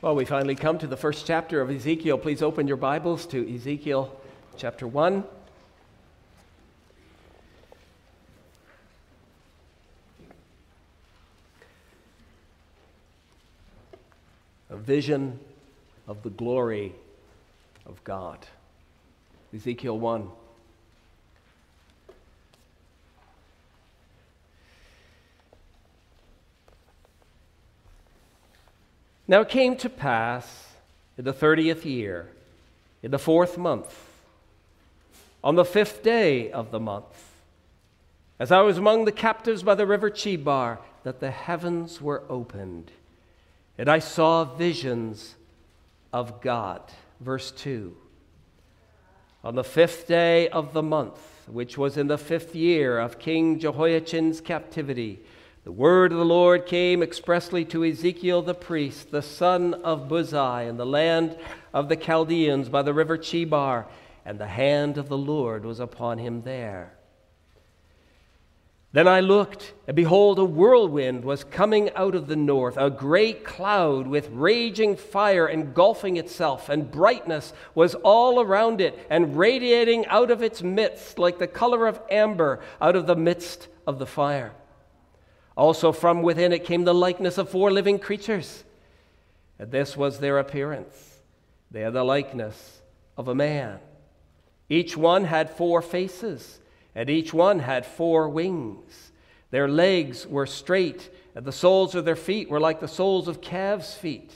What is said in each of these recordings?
Well, we finally come to the first chapter of Ezekiel. Please open your Bibles to Ezekiel chapter 1. A vision of the glory of God. Ezekiel 1. Now it came to pass in the thirtieth year, in the fourth month, on the fifth day of the month, as I was among the captives by the river Chebar, that the heavens were opened, and I saw visions of God. Verse 2. On the fifth day of the month, which was in the fifth year of King Jehoiachin's captivity, the word of the Lord came expressly to Ezekiel the priest, the son of Buzi, in the land of the Chaldeans by the river Chebar, and the hand of the Lord was upon him there. Then I looked, and behold, a whirlwind was coming out of the north, a great cloud with raging fire engulfing itself, and brightness was all around it, and radiating out of its midst like the color of amber out of the midst of the fire. Also, from within it came the likeness of four living creatures. And this was their appearance. They had the likeness of a man. Each one had four faces, and each one had four wings. Their legs were straight, and the soles of their feet were like the soles of calves' feet.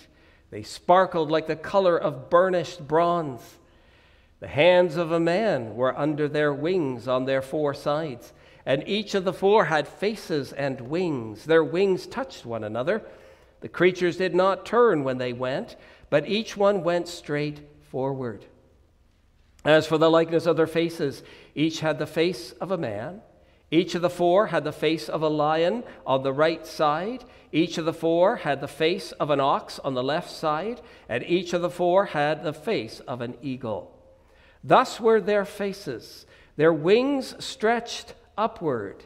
They sparkled like the color of burnished bronze. The hands of a man were under their wings on their four sides and each of the four had faces and wings. Their wings touched one another. The creatures did not turn when they went, but each one went straight forward. As for the likeness of their faces, each had the face of a man. Each of the four had the face of a lion on the right side. Each of the four had the face of an ox on the left side. And each of the four had the face of an eagle. Thus were their faces. Their wings stretched upward.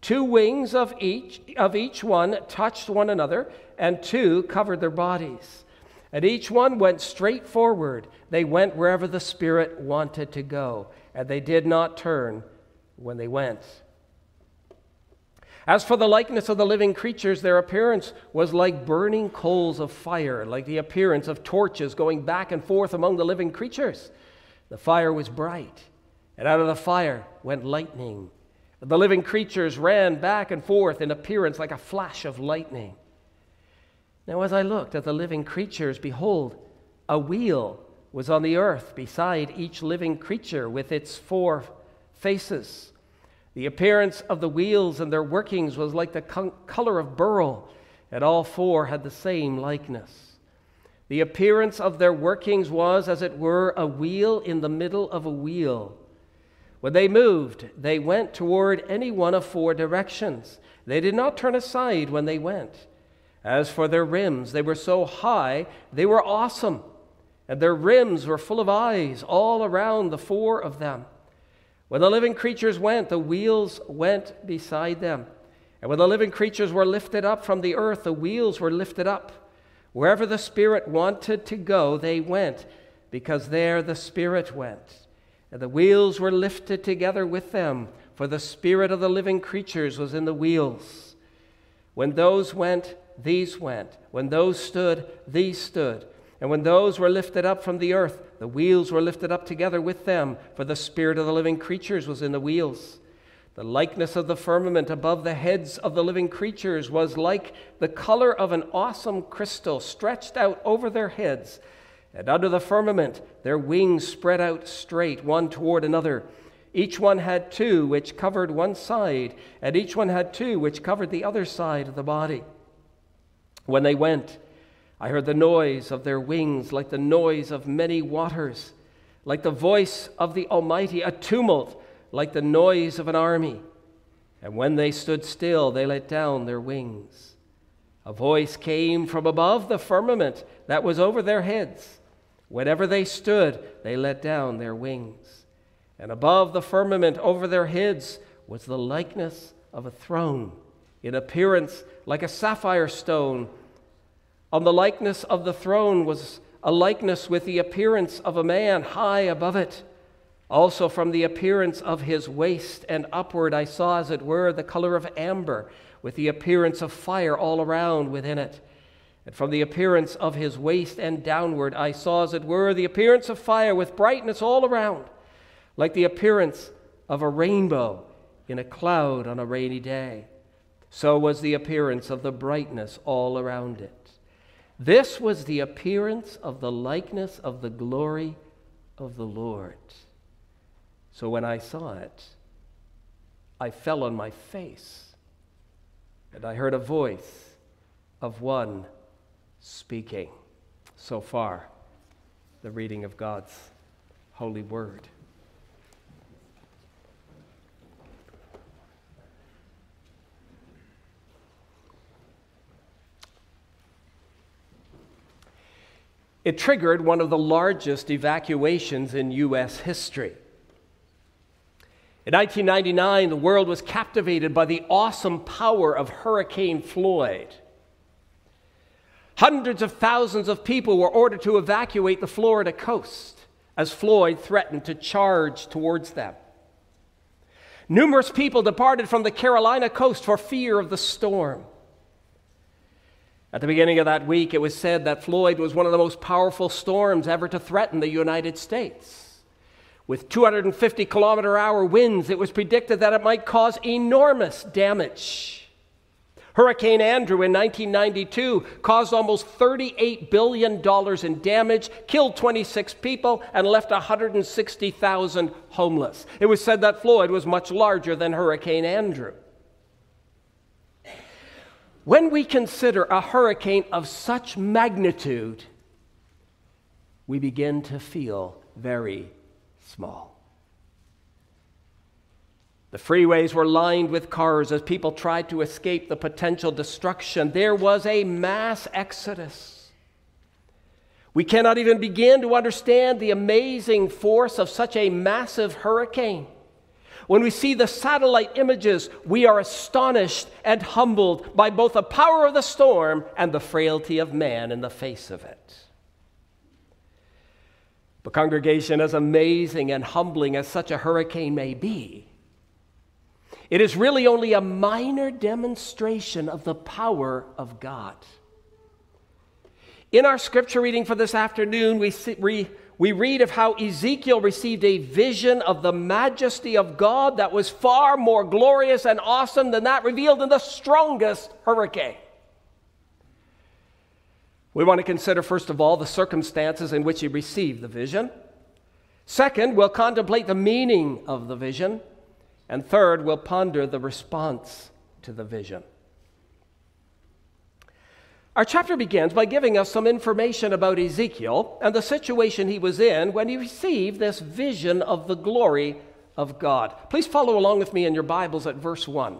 Two wings of each, of each one touched one another, and two covered their bodies. And each one went straight forward. They went wherever the Spirit wanted to go, and they did not turn when they went. As for the likeness of the living creatures, their appearance was like burning coals of fire, like the appearance of torches going back and forth among the living creatures. The fire was bright, and out of the fire went lightning the living creatures ran back and forth in appearance like a flash of lightning. Now, as I looked at the living creatures, behold, a wheel was on the earth beside each living creature with its four faces. The appearance of the wheels and their workings was like the color of beryl, and all four had the same likeness. The appearance of their workings was, as it were, a wheel in the middle of a wheel. When they moved, they went toward any one of four directions. They did not turn aside when they went. As for their rims, they were so high, they were awesome, and their rims were full of eyes all around the four of them. When the living creatures went, the wheels went beside them. And when the living creatures were lifted up from the earth, the wheels were lifted up. Wherever the Spirit wanted to go, they went, because there the Spirit went. And the wheels were lifted together with them, for the spirit of the living creatures was in the wheels. When those went, these went. When those stood, these stood. And when those were lifted up from the earth, the wheels were lifted up together with them, for the spirit of the living creatures was in the wheels. The likeness of the firmament above the heads of the living creatures was like the color of an awesome crystal stretched out over their heads and under the firmament, their wings spread out straight, one toward another. Each one had two which covered one side, and each one had two which covered the other side of the body. When they went, I heard the noise of their wings like the noise of many waters, like the voice of the Almighty, a tumult like the noise of an army. And when they stood still, they let down their wings. A voice came from above the firmament that was over their heads Whenever they stood, they let down their wings. And above the firmament over their heads was the likeness of a throne, in appearance like a sapphire stone, On the likeness of the throne was a likeness with the appearance of a man high above it. Also, from the appearance of his waist and upward, I saw, as it were, the color of amber, with the appearance of fire all around within it. And from the appearance of his waist and downward, I saw, as it were, the appearance of fire with brightness all around, like the appearance of a rainbow in a cloud on a rainy day. So was the appearance of the brightness all around it. This was the appearance of the likeness of the glory of the Lord. So when I saw it, I fell on my face, and I heard a voice of one speaking. So far, the reading of God's holy word. It triggered one of the largest evacuations in U.S. history. In 1999, the world was captivated by the awesome power of Hurricane Floyd. Hundreds of thousands of people were ordered to evacuate the Florida coast as Floyd threatened to charge towards them. Numerous people departed from the Carolina coast for fear of the storm. At the beginning of that week, it was said that Floyd was one of the most powerful storms ever to threaten the United States. With 250 kilometer hour winds, it was predicted that it might cause enormous damage. Hurricane Andrew in 1992 caused almost $38 billion in damage, killed 26 people, and left 160,000 homeless. It was said that Floyd was much larger than Hurricane Andrew. When we consider a hurricane of such magnitude, we begin to feel very small. The freeways were lined with cars as people tried to escape the potential destruction. There was a mass exodus. We cannot even begin to understand the amazing force of such a massive hurricane. When we see the satellite images, we are astonished and humbled by both the power of the storm and the frailty of man in the face of it. But, congregation, as amazing and humbling as such a hurricane may be, it is really only a minor demonstration of the power of God. In our scripture reading for this afternoon, we, see, we we read of how Ezekiel received a vision of the majesty of God that was far more glorious and awesome than that revealed in the strongest hurricane. We want to consider, first of all, the circumstances in which he received the vision. Second, we'll contemplate the meaning of the vision. And third, we'll ponder the response to the vision. Our chapter begins by giving us some information about Ezekiel and the situation he was in when he received this vision of the glory of God. Please follow along with me in your Bibles at verse 1.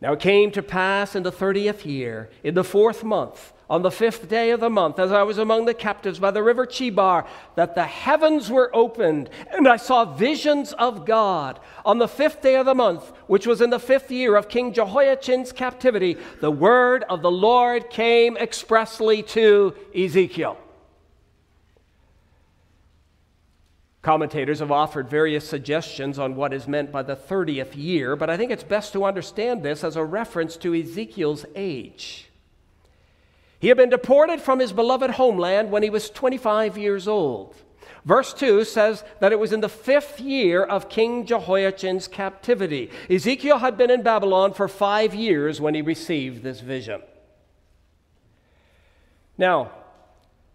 Now it came to pass in the thirtieth year, in the fourth month, on the fifth day of the month, as I was among the captives by the river Chebar, that the heavens were opened, and I saw visions of God. On the fifth day of the month, which was in the fifth year of King Jehoiachin's captivity, the word of the Lord came expressly to Ezekiel. Commentators have offered various suggestions on what is meant by the 30th year, but I think it's best to understand this as a reference to Ezekiel's age. He had been deported from his beloved homeland when he was 25 years old. Verse 2 says that it was in the fifth year of King Jehoiachin's captivity. Ezekiel had been in Babylon for five years when he received this vision. Now,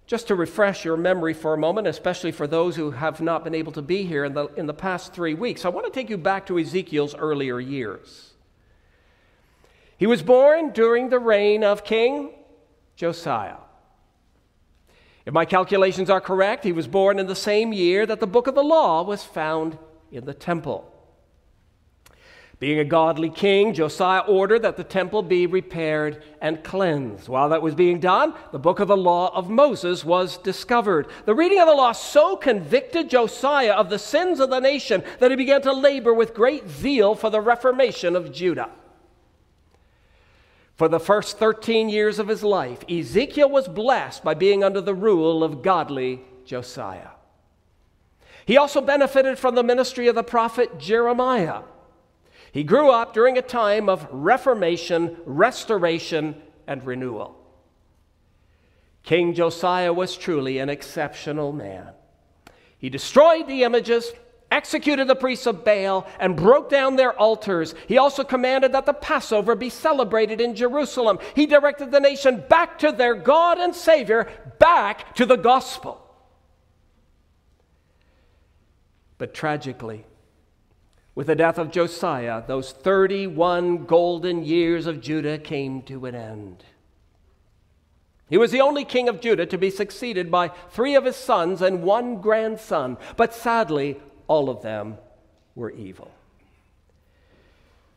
just to refresh your memory for a moment, especially for those who have not been able to be here in the, in the past three weeks, I want to take you back to Ezekiel's earlier years. He was born during the reign of King Josiah. If my calculations are correct, he was born in the same year that the book of the law was found in the temple. Being a godly king, Josiah ordered that the temple be repaired and cleansed. While that was being done, the book of the law of Moses was discovered. The reading of the law so convicted Josiah of the sins of the nation that he began to labor with great zeal for the reformation of Judah. For the first 13 years of his life, Ezekiel was blessed by being under the rule of godly Josiah. He also benefited from the ministry of the prophet Jeremiah. He grew up during a time of reformation, restoration, and renewal. King Josiah was truly an exceptional man. He destroyed the images, executed the priests of Baal, and broke down their altars. He also commanded that the Passover be celebrated in Jerusalem. He directed the nation back to their God and Savior, back to the gospel. But tragically, with the death of Josiah, those 31 golden years of Judah came to an end. He was the only king of Judah to be succeeded by three of his sons and one grandson, but sadly, all of them were evil.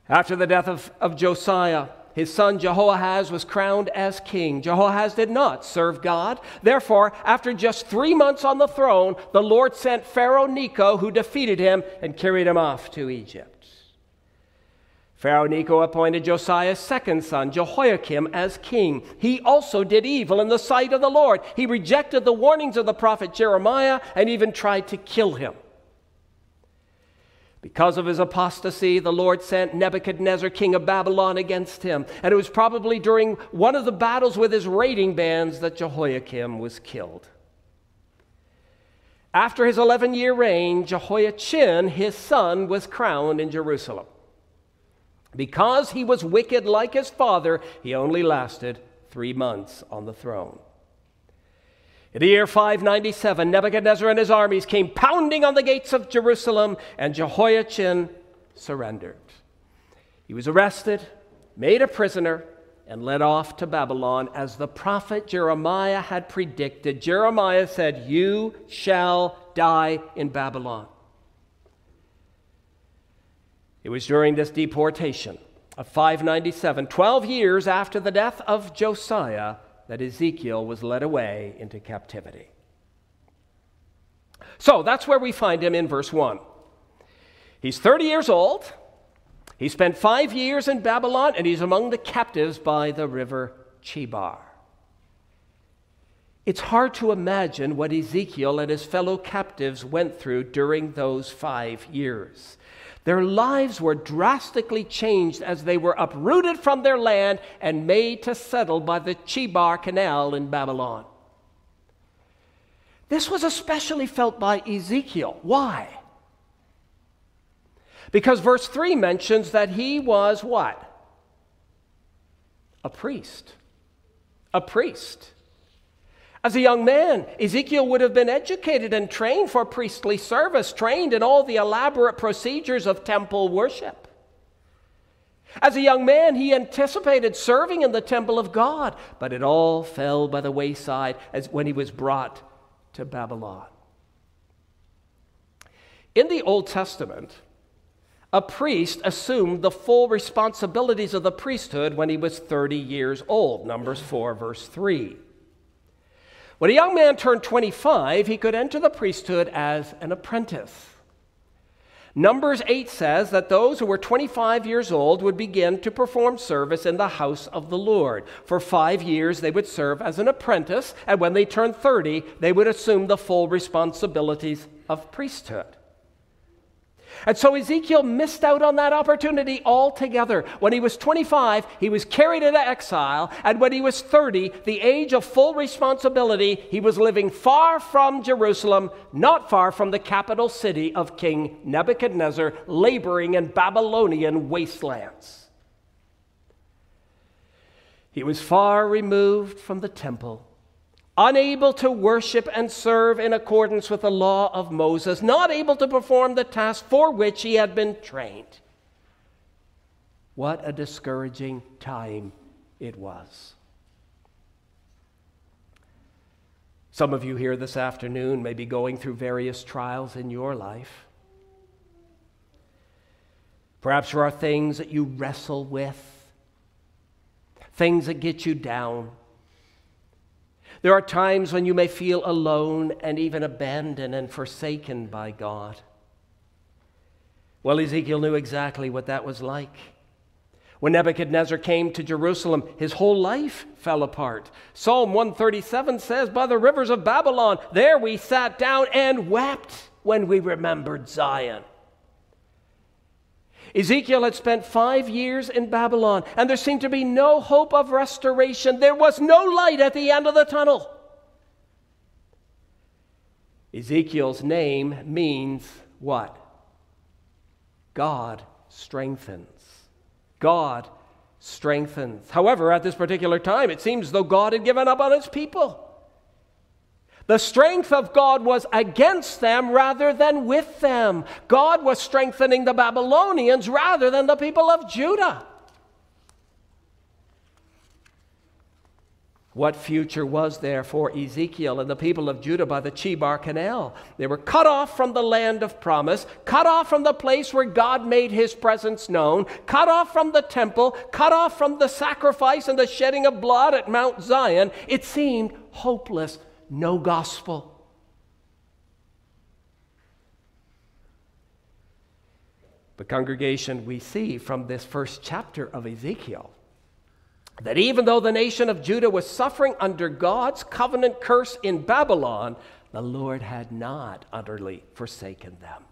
After the death of, of Josiah, his son Jehoahaz was crowned as king. Jehoahaz did not serve God. Therefore, after just three months on the throne, the Lord sent Pharaoh Necho, who defeated him and carried him off to Egypt. Pharaoh Necho appointed Josiah's second son, Jehoiakim, as king. He also did evil in the sight of the Lord. He rejected the warnings of the prophet Jeremiah and even tried to kill him. Because of his apostasy, the Lord sent Nebuchadnezzar, king of Babylon, against him. And it was probably during one of the battles with his raiding bands that Jehoiakim was killed. After his 11 year reign, Jehoiachin, his son, was crowned in Jerusalem. Because he was wicked like his father, he only lasted three months on the throne. In the year 597, Nebuchadnezzar and his armies came pounding on the gates of Jerusalem, and Jehoiachin surrendered. He was arrested, made a prisoner, and led off to Babylon as the prophet Jeremiah had predicted. Jeremiah said, You shall die in Babylon. It was during this deportation of 597, 12 years after the death of Josiah, that Ezekiel was led away into captivity. So that's where we find him in verse 1. He's 30 years old. He spent five years in Babylon, and he's among the captives by the river Chebar. It's hard to imagine what Ezekiel and his fellow captives went through during those five years. Their lives were drastically changed as they were uprooted from their land and made to settle by the Chebar Canal in Babylon. This was especially felt by Ezekiel. Why? Because verse 3 mentions that he was what? A priest. A priest. As a young man, Ezekiel would have been educated and trained for priestly service, trained in all the elaborate procedures of temple worship. As a young man, he anticipated serving in the temple of God, but it all fell by the wayside as when he was brought to Babylon. In the Old Testament, a priest assumed the full responsibilities of the priesthood when he was 30 years old, Numbers 4, verse 3. When a young man turned 25, he could enter the priesthood as an apprentice. Numbers 8 says that those who were 25 years old would begin to perform service in the house of the Lord. For five years, they would serve as an apprentice, and when they turned 30, they would assume the full responsibilities of priesthood. And so Ezekiel missed out on that opportunity altogether. When he was 25, he was carried into exile, and when he was 30, the age of full responsibility, he was living far from Jerusalem, not far from the capital city of King Nebuchadnezzar, laboring in Babylonian wastelands. He was far removed from the temple unable to worship and serve in accordance with the law of Moses, not able to perform the task for which he had been trained. What a discouraging time it was. Some of you here this afternoon may be going through various trials in your life. Perhaps there are things that you wrestle with, things that get you down. There are times when you may feel alone and even abandoned and forsaken by God. Well, Ezekiel knew exactly what that was like. When Nebuchadnezzar came to Jerusalem, his whole life fell apart. Psalm 137 says, By the rivers of Babylon, there we sat down and wept when we remembered Zion. Ezekiel had spent five years in Babylon, and there seemed to be no hope of restoration. There was no light at the end of the tunnel. Ezekiel's name means what? God strengthens. God strengthens. However, at this particular time, it seems though God had given up on his people. The strength of God was against them rather than with them. God was strengthening the Babylonians rather than the people of Judah. What future was there for Ezekiel and the people of Judah by the Chebar Canal? They were cut off from the land of promise, cut off from the place where God made his presence known, cut off from the temple, cut off from the sacrifice and the shedding of blood at Mount Zion. It seemed hopeless, no gospel. But, congregation, we see from this first chapter of Ezekiel that even though the nation of Judah was suffering under God's covenant curse in Babylon, the Lord had not utterly forsaken them.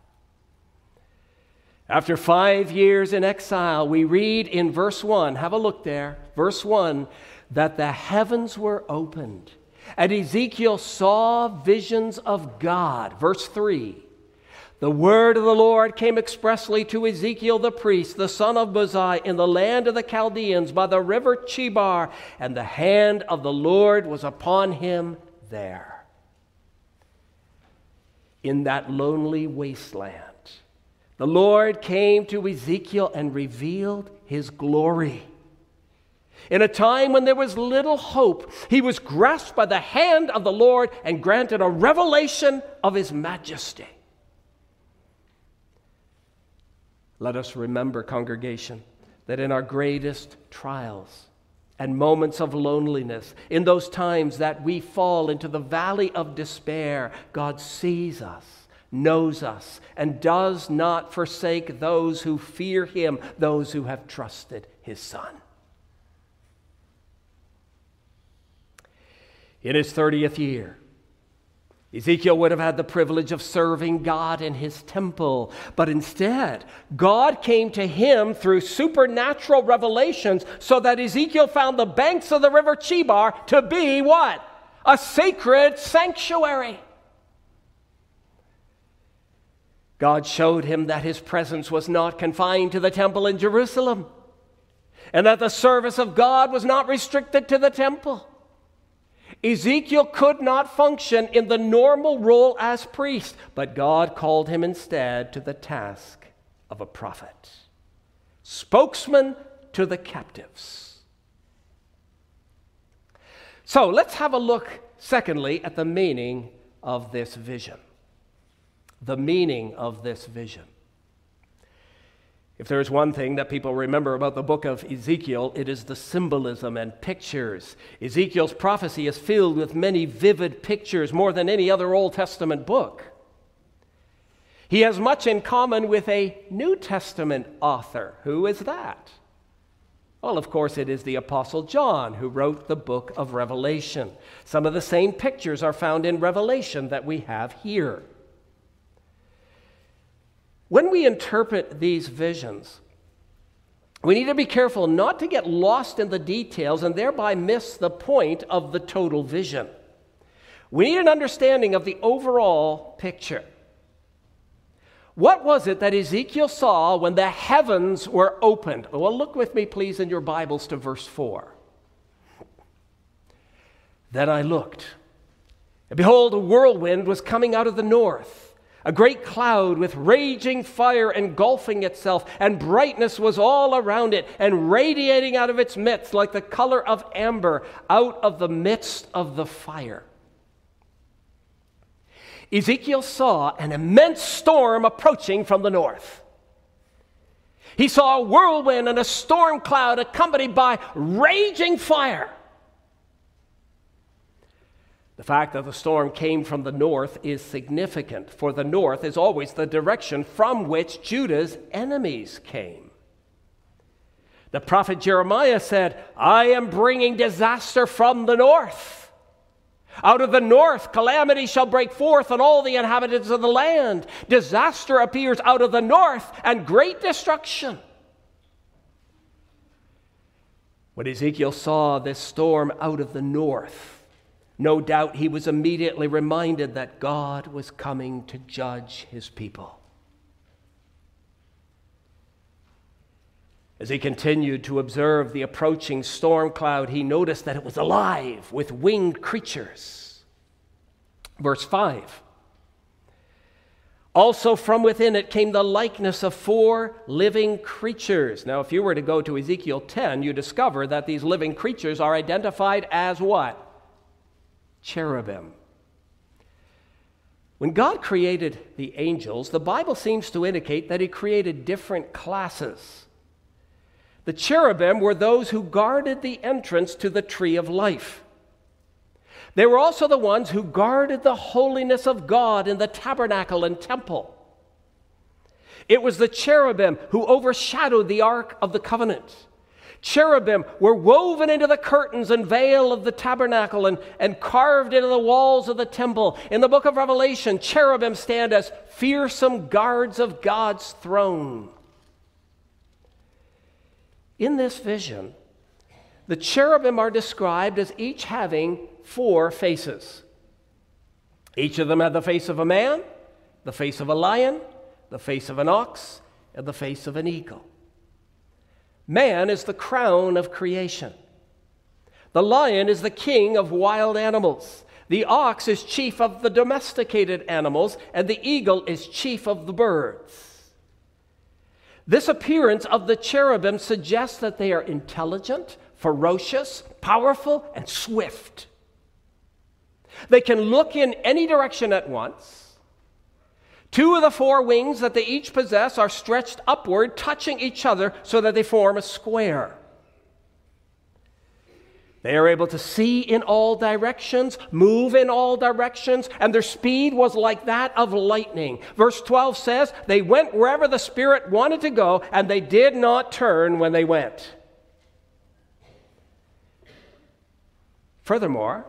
After five years in exile, we read in verse 1, have a look there, verse 1, that the heavens were opened, and Ezekiel saw visions of God. Verse 3, the word of the Lord came expressly to Ezekiel the priest, the son of Buzi, in the land of the Chaldeans by the river Chebar, and the hand of the Lord was upon him there. In that lonely wasteland, the Lord came to Ezekiel and revealed his glory. In a time when there was little hope, he was grasped by the hand of the Lord and granted a revelation of his majesty. Let us remember, congregation, that in our greatest trials and moments of loneliness, in those times that we fall into the valley of despair, God sees us, knows us, and does not forsake those who fear Him, those who have trusted His Son. In his 30th year, Ezekiel would have had the privilege of serving God in his temple, but instead, God came to him through supernatural revelations so that Ezekiel found the banks of the river Chebar to be what? A sacred sanctuary. God showed him that his presence was not confined to the temple in Jerusalem and that the service of God was not restricted to the temple. Ezekiel could not function in the normal role as priest, but God called him instead to the task of a prophet, spokesman to the captives. So let's have a look, secondly, at the meaning of this vision. The meaning of this vision. If there is one thing that people remember about the book of Ezekiel, it is the symbolism and pictures. Ezekiel's prophecy is filled with many vivid pictures, more than any other Old Testament book. He has much in common with a New Testament author. Who is that? Well, of course, it is the Apostle John who wrote the book of Revelation. Some of the same pictures are found in Revelation that we have here. When we interpret these visions, we need to be careful not to get lost in the details and thereby miss the point of the total vision. We need an understanding of the overall picture. What was it that Ezekiel saw when the heavens were opened? Well, look with me, please, in your Bibles to verse 4. Then I looked, and behold, a whirlwind was coming out of the north a great cloud with raging fire engulfing itself, and brightness was all around it, and radiating out of its midst like the color of amber out of the midst of the fire. Ezekiel saw an immense storm approaching from the north. He saw a whirlwind and a storm cloud accompanied by raging fire. The fact that the storm came from the north is significant, for the north is always the direction from which Judah's enemies came. The prophet Jeremiah said, I am bringing disaster from the north. Out of the north, calamity shall break forth on all the inhabitants of the land. Disaster appears out of the north and great destruction. When Ezekiel saw this storm out of the north, no doubt he was immediately reminded that God was coming to judge his people. As he continued to observe the approaching storm cloud, he noticed that it was alive with winged creatures. Verse 5 Also from within it came the likeness of four living creatures. Now, if you were to go to Ezekiel 10, you discover that these living creatures are identified as what? Cherubim. When God created the angels, the Bible seems to indicate that He created different classes. The cherubim were those who guarded the entrance to the tree of life. They were also the ones who guarded the holiness of God in the tabernacle and temple. It was the cherubim who overshadowed the Ark of the Covenant. Cherubim were woven into the curtains and veil of the tabernacle and, and carved into the walls of the temple. In the book of Revelation, cherubim stand as fearsome guards of God's throne. In this vision, the cherubim are described as each having four faces. Each of them had the face of a man, the face of a lion, the face of an ox, and the face of an eagle. Man is the crown of creation. The lion is the king of wild animals. The ox is chief of the domesticated animals, and the eagle is chief of the birds. This appearance of the cherubim suggests that they are intelligent, ferocious, powerful, and swift. They can look in any direction at once. Two of the four wings that they each possess are stretched upward, touching each other so that they form a square. They are able to see in all directions, move in all directions, and their speed was like that of lightning. Verse 12 says, They went wherever the Spirit wanted to go, and they did not turn when they went. Furthermore,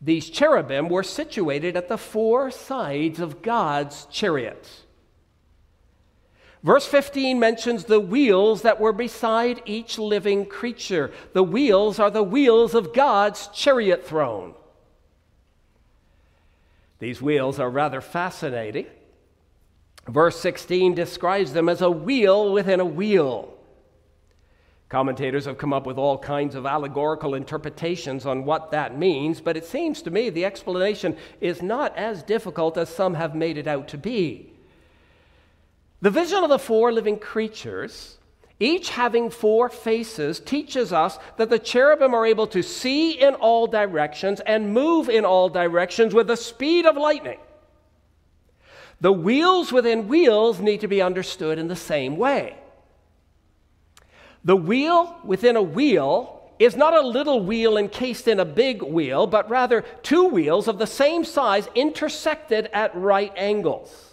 these cherubim were situated at the four sides of God's chariot. Verse 15 mentions the wheels that were beside each living creature. The wheels are the wheels of God's chariot throne. These wheels are rather fascinating. Verse 16 describes them as a wheel within a wheel. Commentators have come up with all kinds of allegorical interpretations on what that means, but it seems to me the explanation is not as difficult as some have made it out to be. The vision of the four living creatures, each having four faces, teaches us that the cherubim are able to see in all directions and move in all directions with the speed of lightning. The wheels within wheels need to be understood in the same way. The wheel within a wheel is not a little wheel encased in a big wheel, but rather two wheels of the same size intersected at right angles.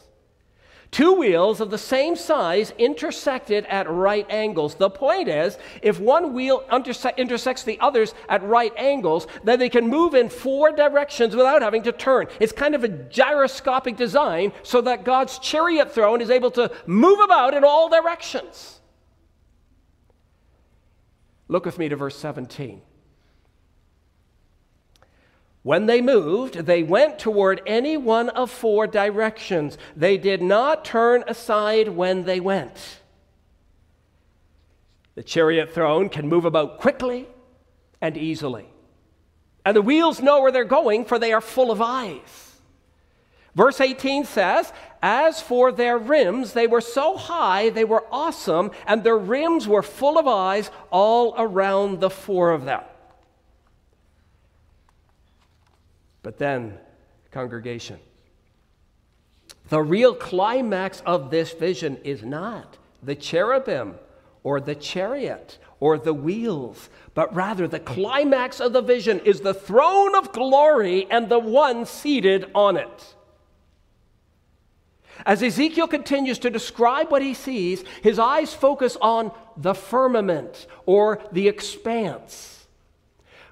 Two wheels of the same size intersected at right angles. The point is, if one wheel interse- intersects the others at right angles, then they can move in four directions without having to turn. It's kind of a gyroscopic design so that God's chariot throne is able to move about in all directions. Look with me to verse 17. When they moved, they went toward any one of four directions. They did not turn aside when they went. The chariot throne can move about quickly and easily. And the wheels know where they're going, for they are full of eyes. Verse 18 says, As for their rims, they were so high, they were awesome, and their rims were full of eyes all around the four of them. But then, congregation, the real climax of this vision is not the cherubim or the chariot or the wheels, but rather the climax of the vision is the throne of glory and the one seated on it. As Ezekiel continues to describe what he sees, his eyes focus on the firmament or the expanse.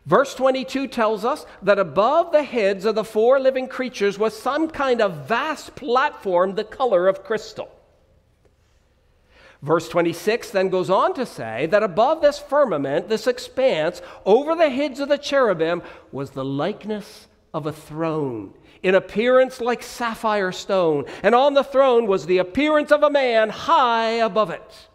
Verse 22 tells us that above the heads of the four living creatures was some kind of vast platform the color of crystal. Verse 26 then goes on to say that above this firmament, this expanse, over the heads of the cherubim, was the likeness of a throne, in appearance like sapphire stone, and on the throne was the appearance of a man high above it.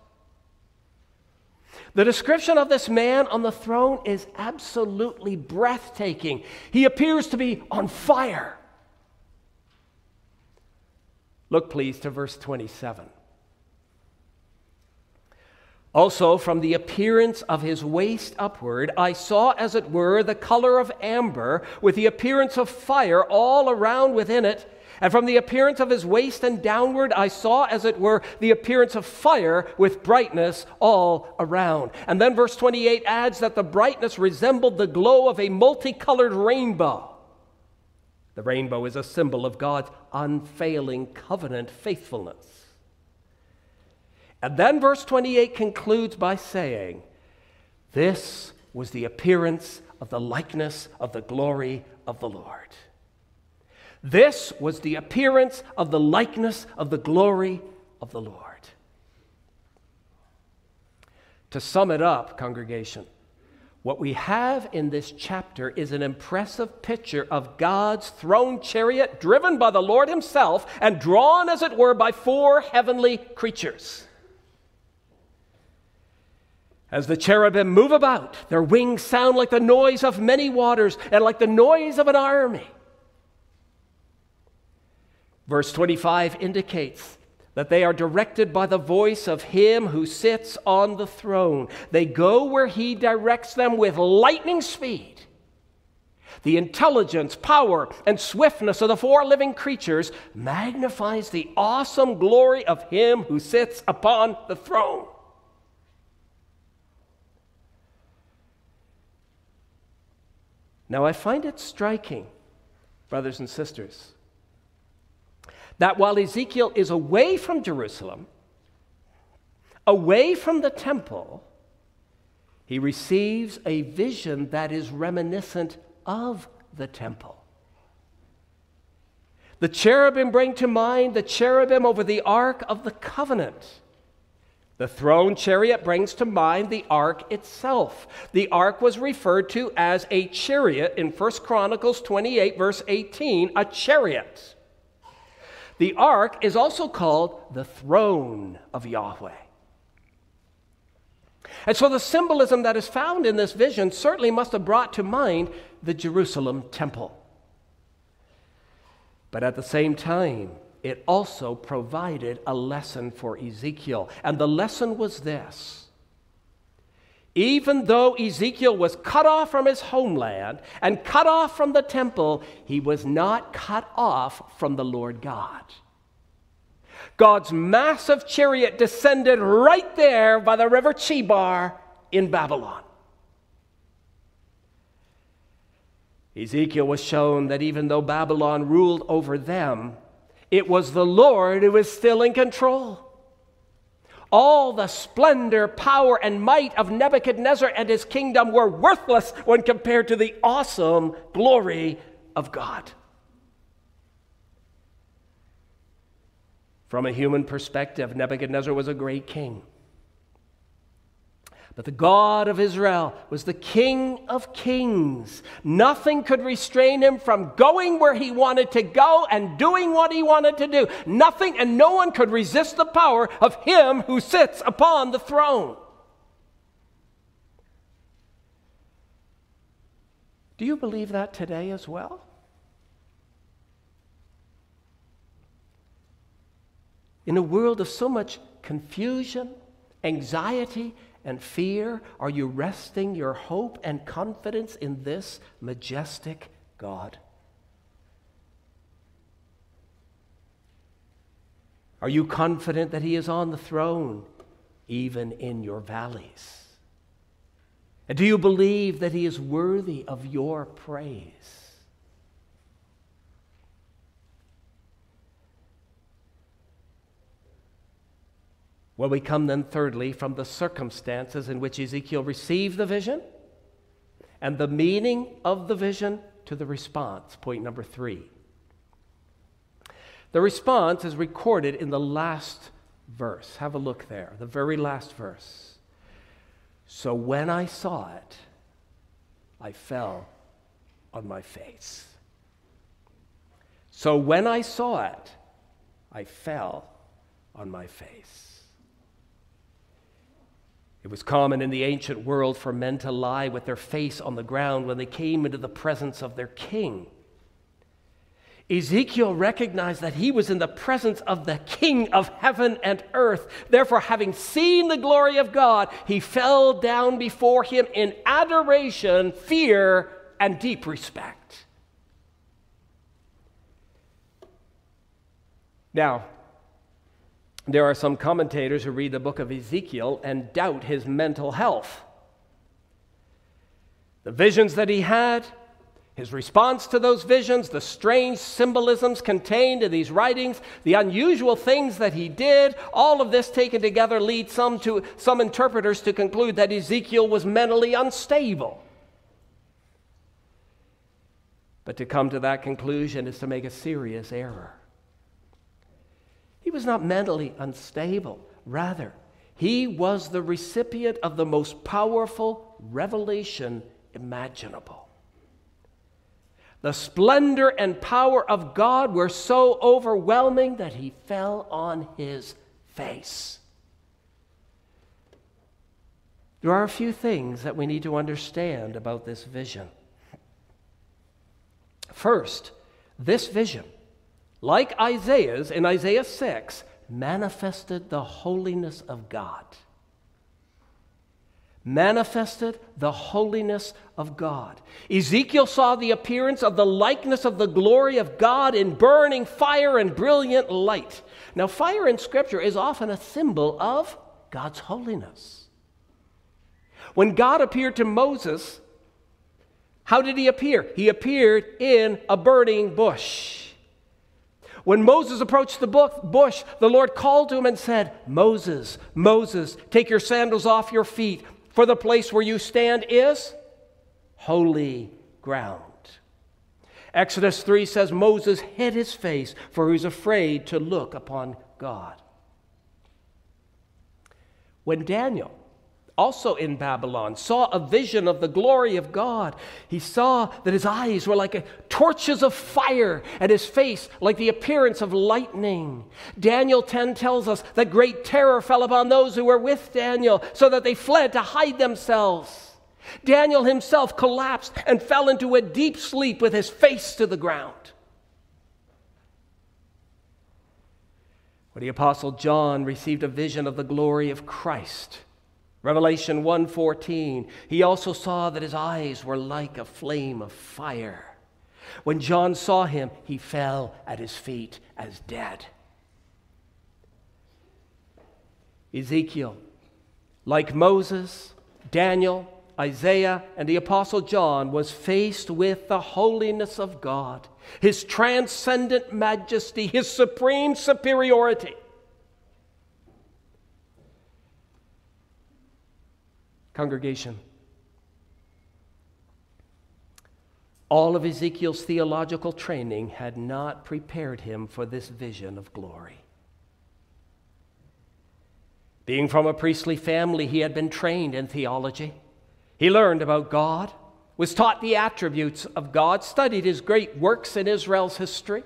The description of this man on the throne is absolutely breathtaking. He appears to be on fire. Look, please, to verse 27. Also, from the appearance of his waist upward, I saw, as it were, the color of amber, with the appearance of fire all around within it. And from the appearance of his waist and downward, I saw, as it were, the appearance of fire with brightness all around. And then verse 28 adds that the brightness resembled the glow of a multicolored rainbow. The rainbow is a symbol of God's unfailing covenant faithfulness. And then verse 28 concludes by saying, This was the appearance of the likeness of the glory of the Lord. This was the appearance of the likeness of the glory of the Lord. To sum it up, congregation, what we have in this chapter is an impressive picture of God's throne chariot driven by the Lord Himself and drawn, as it were, by four heavenly creatures. As the cherubim move about, their wings sound like the noise of many waters and like the noise of an army. Verse 25 indicates that they are directed by the voice of him who sits on the throne. They go where he directs them with lightning speed. The intelligence, power, and swiftness of the four living creatures magnifies the awesome glory of him who sits upon the throne. Now, I find it striking, brothers and sisters, that while Ezekiel is away from Jerusalem, away from the temple, he receives a vision that is reminiscent of the temple. The cherubim bring to mind the cherubim over the ark of the covenant. The throne chariot brings to mind the ark itself. The ark was referred to as a chariot in 1 Chronicles 28, verse 18, a chariot. The ark is also called the throne of Yahweh. And so the symbolism that is found in this vision certainly must have brought to mind the Jerusalem temple. But at the same time, it also provided a lesson for Ezekiel. And the lesson was this even though Ezekiel was cut off from his homeland and cut off from the temple, he was not cut off from the Lord God. God's massive chariot descended right there by the river Chebar in Babylon. Ezekiel was shown that even though Babylon ruled over them, it was the Lord who was still in control. All the splendor, power, and might of Nebuchadnezzar and his kingdom were worthless when compared to the awesome glory of God. From a human perspective, Nebuchadnezzar was a great king. But the God of Israel was the King of kings. Nothing could restrain him from going where he wanted to go and doing what he wanted to do. Nothing and no one could resist the power of him who sits upon the throne. Do you believe that today as well? In a world of so much confusion, anxiety, and fear? Are you resting your hope and confidence in this majestic God? Are you confident that He is on the throne, even in your valleys? And do you believe that He is worthy of your praise? Well, we come then, thirdly, from the circumstances in which Ezekiel received the vision and the meaning of the vision to the response. Point number three. The response is recorded in the last verse. Have a look there, the very last verse. So when I saw it, I fell on my face. So when I saw it, I fell on my face. It was common in the ancient world for men to lie with their face on the ground when they came into the presence of their king. Ezekiel recognized that he was in the presence of the King of heaven and earth. Therefore, having seen the glory of God, he fell down before him in adoration, fear, and deep respect. Now, there are some commentators who read the book of Ezekiel and doubt his mental health. The visions that he had, his response to those visions, the strange symbolisms contained in these writings, the unusual things that he did, all of this taken together leads some, to, some interpreters to conclude that Ezekiel was mentally unstable. But to come to that conclusion is to make a serious error. He was not mentally unstable. Rather, he was the recipient of the most powerful revelation imaginable. The splendor and power of God were so overwhelming that he fell on his face. There are a few things that we need to understand about this vision. First, this vision like Isaiah's in Isaiah 6, manifested the holiness of God. Manifested the holiness of God. Ezekiel saw the appearance of the likeness of the glory of God in burning fire and brilliant light. Now, fire in Scripture is often a symbol of God's holiness. When God appeared to Moses, how did he appear? He appeared in a burning bush. When Moses approached the bush, the Lord called to him and said, Moses, Moses, take your sandals off your feet, for the place where you stand is holy ground. Exodus 3 says Moses hid his face, for he was afraid to look upon God. When Daniel also in Babylon, saw a vision of the glory of God. He saw that his eyes were like torches of fire and his face like the appearance of lightning. Daniel 10 tells us that great terror fell upon those who were with Daniel, so that they fled to hide themselves. Daniel himself collapsed and fell into a deep sleep with his face to the ground. When the Apostle John received a vision of the glory of Christ, Revelation 1:14 He also saw that his eyes were like a flame of fire. When John saw him, he fell at his feet as dead. Ezekiel, like Moses, Daniel, Isaiah, and the Apostle John, was faced with the holiness of God, his transcendent majesty, his supreme superiority. Congregation, all of Ezekiel's theological training had not prepared him for this vision of glory. Being from a priestly family, he had been trained in theology. He learned about God, was taught the attributes of God, studied his great works in Israel's history.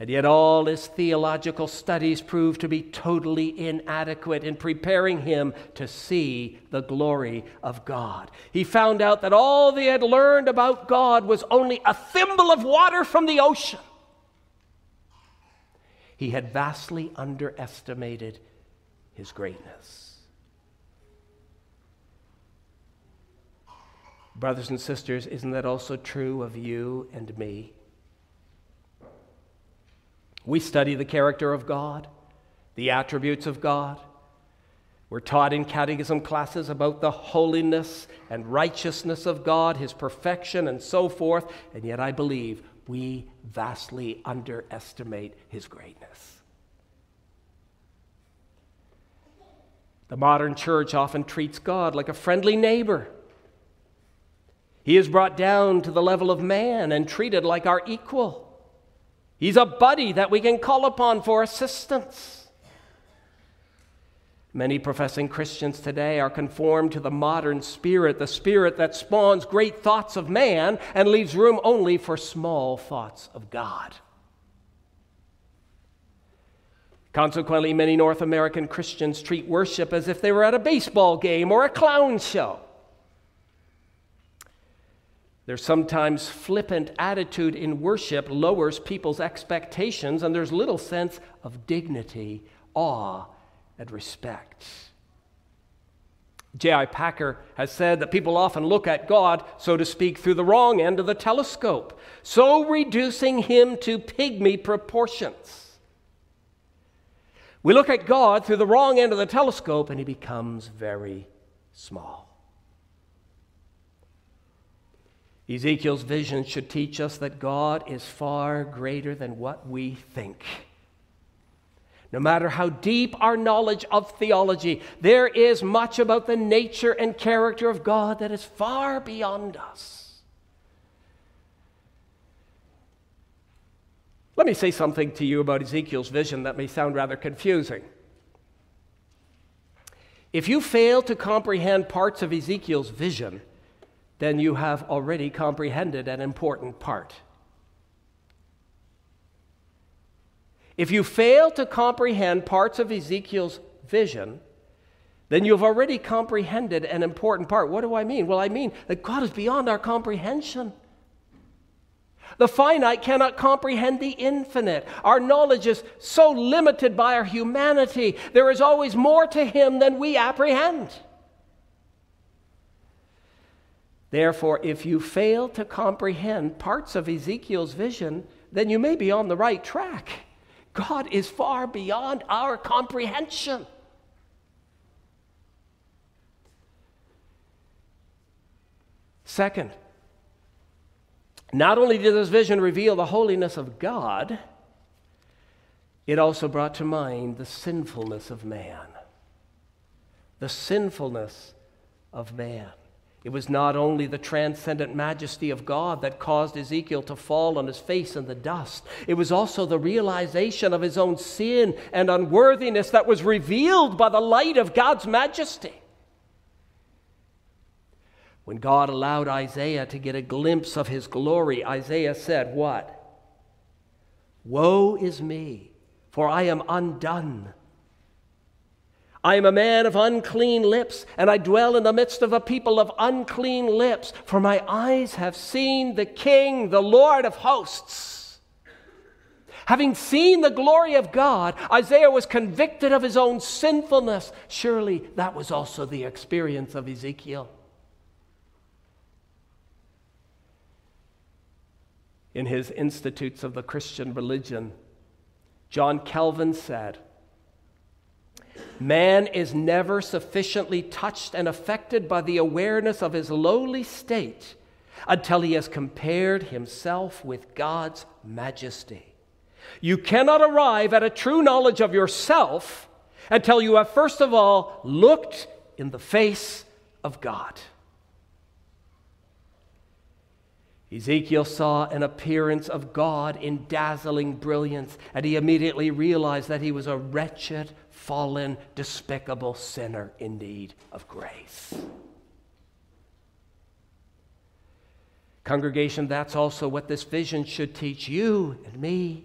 And yet, all his theological studies proved to be totally inadequate in preparing him to see the glory of God. He found out that all they had learned about God was only a thimble of water from the ocean. He had vastly underestimated his greatness. Brothers and sisters, isn't that also true of you and me? We study the character of God, the attributes of God. We're taught in catechism classes about the holiness and righteousness of God, His perfection, and so forth, and yet I believe we vastly underestimate His greatness. The modern church often treats God like a friendly neighbor. He is brought down to the level of man and treated like our equal. He's a buddy that we can call upon for assistance. Many professing Christians today are conformed to the modern spirit, the spirit that spawns great thoughts of man and leaves room only for small thoughts of God. Consequently, many North American Christians treat worship as if they were at a baseball game or a clown show. Their sometimes flippant attitude in worship lowers people's expectations, and there's little sense of dignity, awe, and respect. J.I. Packer has said that people often look at God, so to speak, through the wrong end of the telescope, so reducing him to pygmy proportions. We look at God through the wrong end of the telescope and he becomes very small. Ezekiel's vision should teach us that God is far greater than what we think. No matter how deep our knowledge of theology, there is much about the nature and character of God that is far beyond us. Let me say something to you about Ezekiel's vision that may sound rather confusing. If you fail to comprehend parts of Ezekiel's vision, then you have already comprehended an important part. If you fail to comprehend parts of Ezekiel's vision, then you've already comprehended an important part. What do I mean? Well, I mean that God is beyond our comprehension. The finite cannot comprehend the infinite. Our knowledge is so limited by our humanity. There is always more to Him than we apprehend. Therefore, if you fail to comprehend parts of Ezekiel's vision, then you may be on the right track. God is far beyond our comprehension. Second, not only did this vision reveal the holiness of God, it also brought to mind the sinfulness of man. The sinfulness of man. It was not only the transcendent majesty of God that caused Ezekiel to fall on his face in the dust, it was also the realization of his own sin and unworthiness that was revealed by the light of God's majesty. When God allowed Isaiah to get a glimpse of his glory, Isaiah said, What? Woe is me, for I am undone. I am a man of unclean lips, and I dwell in the midst of a people of unclean lips, for my eyes have seen the King, the Lord of hosts. Having seen the glory of God, Isaiah was convicted of his own sinfulness. Surely that was also the experience of Ezekiel. in his Institutes of the Christian Religion. John Calvin said, Man is never sufficiently touched and affected by the awareness of his lowly state until he has compared himself with God's majesty. You cannot arrive at a true knowledge of yourself until you have first of all looked in the face of God. Ezekiel saw an appearance of God in dazzling brilliance, and he immediately realized that he was a wretched, fallen, despicable sinner in need of grace. Congregation, that's also what this vision should teach you and me.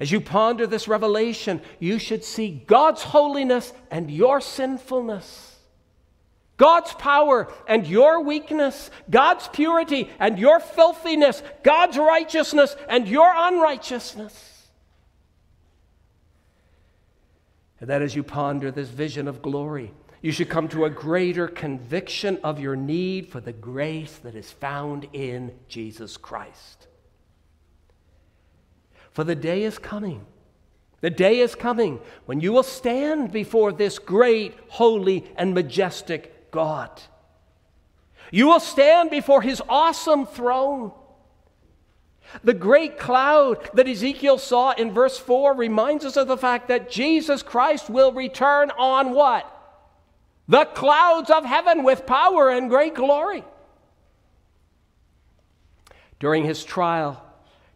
As you ponder this revelation, you should see God's holiness and your sinfulness. God's power and your weakness, God's purity and your filthiness, God's righteousness and your unrighteousness. And that as you ponder this vision of glory, you should come to a greater conviction of your need for the grace that is found in Jesus Christ. For the day is coming. The day is coming when you will stand before this great, holy, and majestic God. You will stand before his awesome throne. The great cloud that Ezekiel saw in verse 4 reminds us of the fact that Jesus Christ will return on what? The clouds of heaven with power and great glory. During his trial,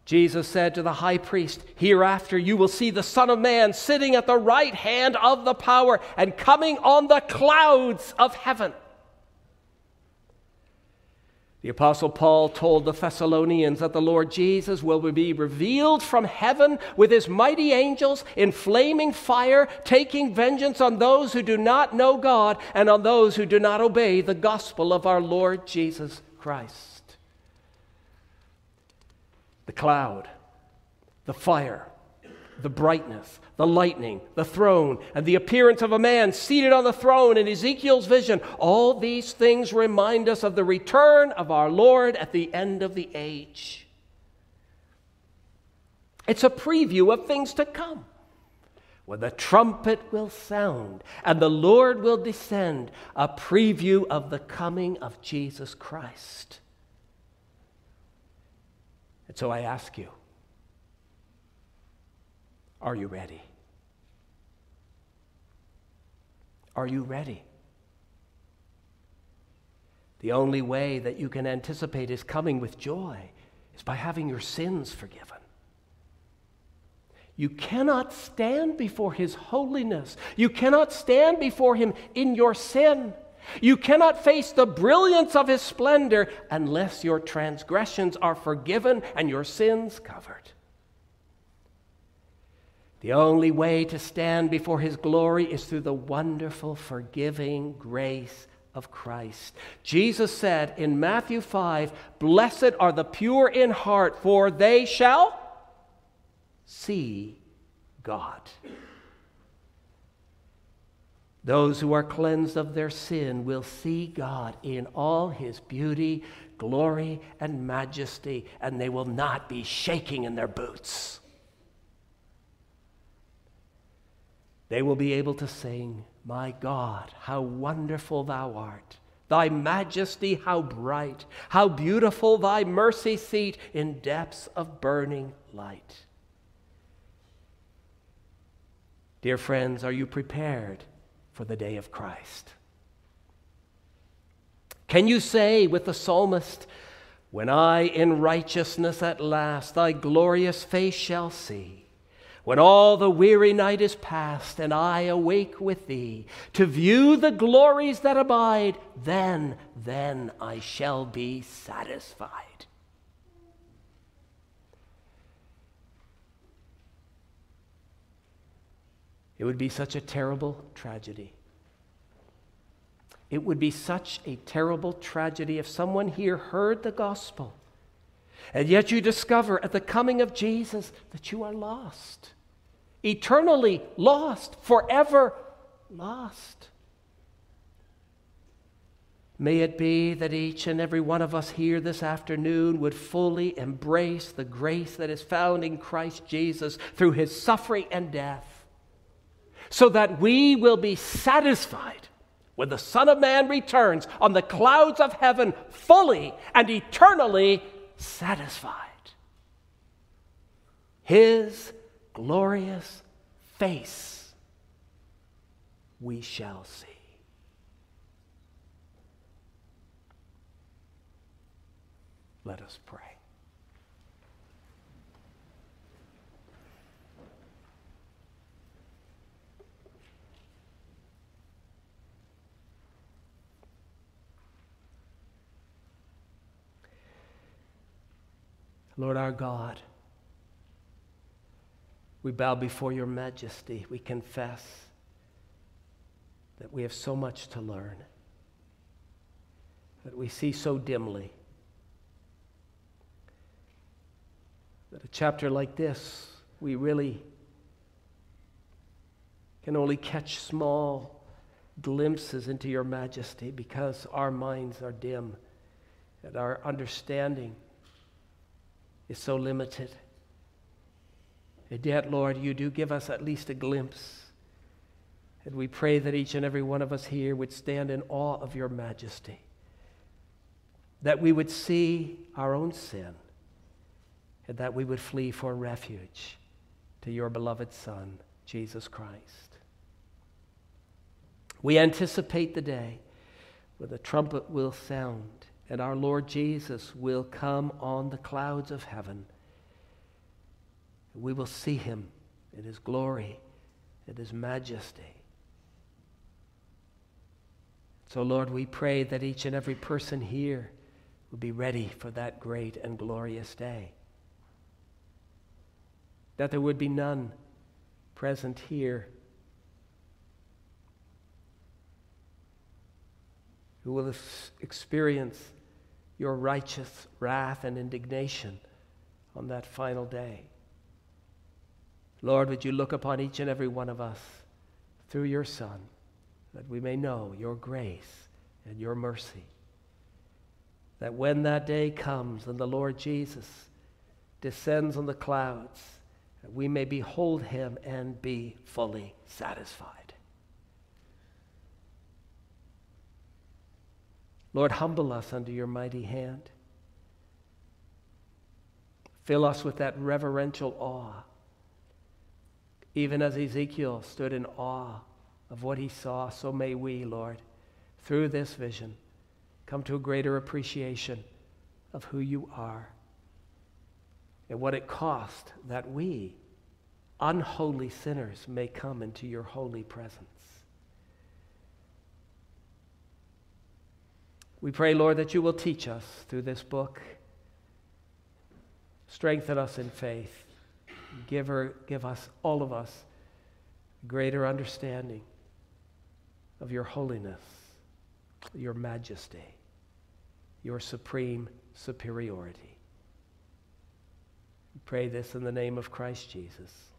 Jesus said to the high priest, Hereafter you will see the Son of Man sitting at the right hand of the power and coming on the clouds of heaven. The Apostle Paul told the Thessalonians that the Lord Jesus will be revealed from heaven with his mighty angels in flaming fire, taking vengeance on those who do not know God and on those who do not obey the gospel of our Lord Jesus Christ. The cloud, the fire, the brightness, the lightning, the throne, and the appearance of a man seated on the throne in Ezekiel's vision, all these things remind us of the return of our Lord at the end of the age. It's a preview of things to come. When the trumpet will sound and the Lord will descend, a preview of the coming of Jesus Christ. And so I ask you, are you ready? Are you ready? The only way that you can anticipate his coming with joy is by having your sins forgiven. You cannot stand before his holiness. You cannot stand before him in your sin. You cannot face the brilliance of his splendor unless your transgressions are forgiven and your sins covered. The only way to stand before his glory is through the wonderful, forgiving grace of Christ. Jesus said in Matthew 5 Blessed are the pure in heart, for they shall see God. Those who are cleansed of their sin will see God in all his beauty, glory, and majesty, and they will not be shaking in their boots. They will be able to sing, My God, how wonderful thou art. Thy majesty, how bright. How beautiful thy mercy seat in depths of burning light. Dear friends, are you prepared for the day of Christ? Can you say with the psalmist, When I in righteousness at last thy glorious face shall see? When all the weary night is past and I awake with thee to view the glories that abide, then, then I shall be satisfied. It would be such a terrible tragedy. It would be such a terrible tragedy if someone here heard the gospel and yet you discover at the coming of Jesus that you are lost, eternally lost, forever lost. May it be that each and every one of us here this afternoon would fully embrace the grace that is found in Christ Jesus through his suffering and death, so that we will be satisfied when the Son of Man returns on the clouds of heaven, fully and eternally satisfied. His glorious face we shall see. Let us pray. Lord our God, we bow before your majesty. We confess that we have so much to learn, that we see so dimly. That a chapter like this, we really can only catch small glimpses into your majesty because our minds are dim and our understanding is so limited. And yet, Lord, you do give us at least a glimpse. And we pray that each and every one of us here would stand in awe of your majesty, that we would see our own sin, and that we would flee for refuge to your beloved Son, Jesus Christ. We anticipate the day when the trumpet will sound and our Lord Jesus will come on the clouds of heaven. We will see him in his glory and his majesty. So, Lord, we pray that each and every person here will be ready for that great and glorious day. That there would be none present here who will experience your righteous wrath and indignation on that final day. Lord, would you look upon each and every one of us through your Son, that we may know your grace and your mercy. That when that day comes and the Lord Jesus descends on the clouds, we may behold him and be fully satisfied. Lord, humble us under your mighty hand. Fill us with that reverential awe. Even as Ezekiel stood in awe of what he saw, so may we, Lord, through this vision, come to a greater appreciation of who you are and what it cost that we, unholy sinners, may come into your holy presence. We pray, Lord, that you will teach us through this book. Strengthen us in faith. Give, her, give us, all of us, greater understanding of your holiness, your majesty, your supreme superiority. We pray this in the name of Christ Jesus.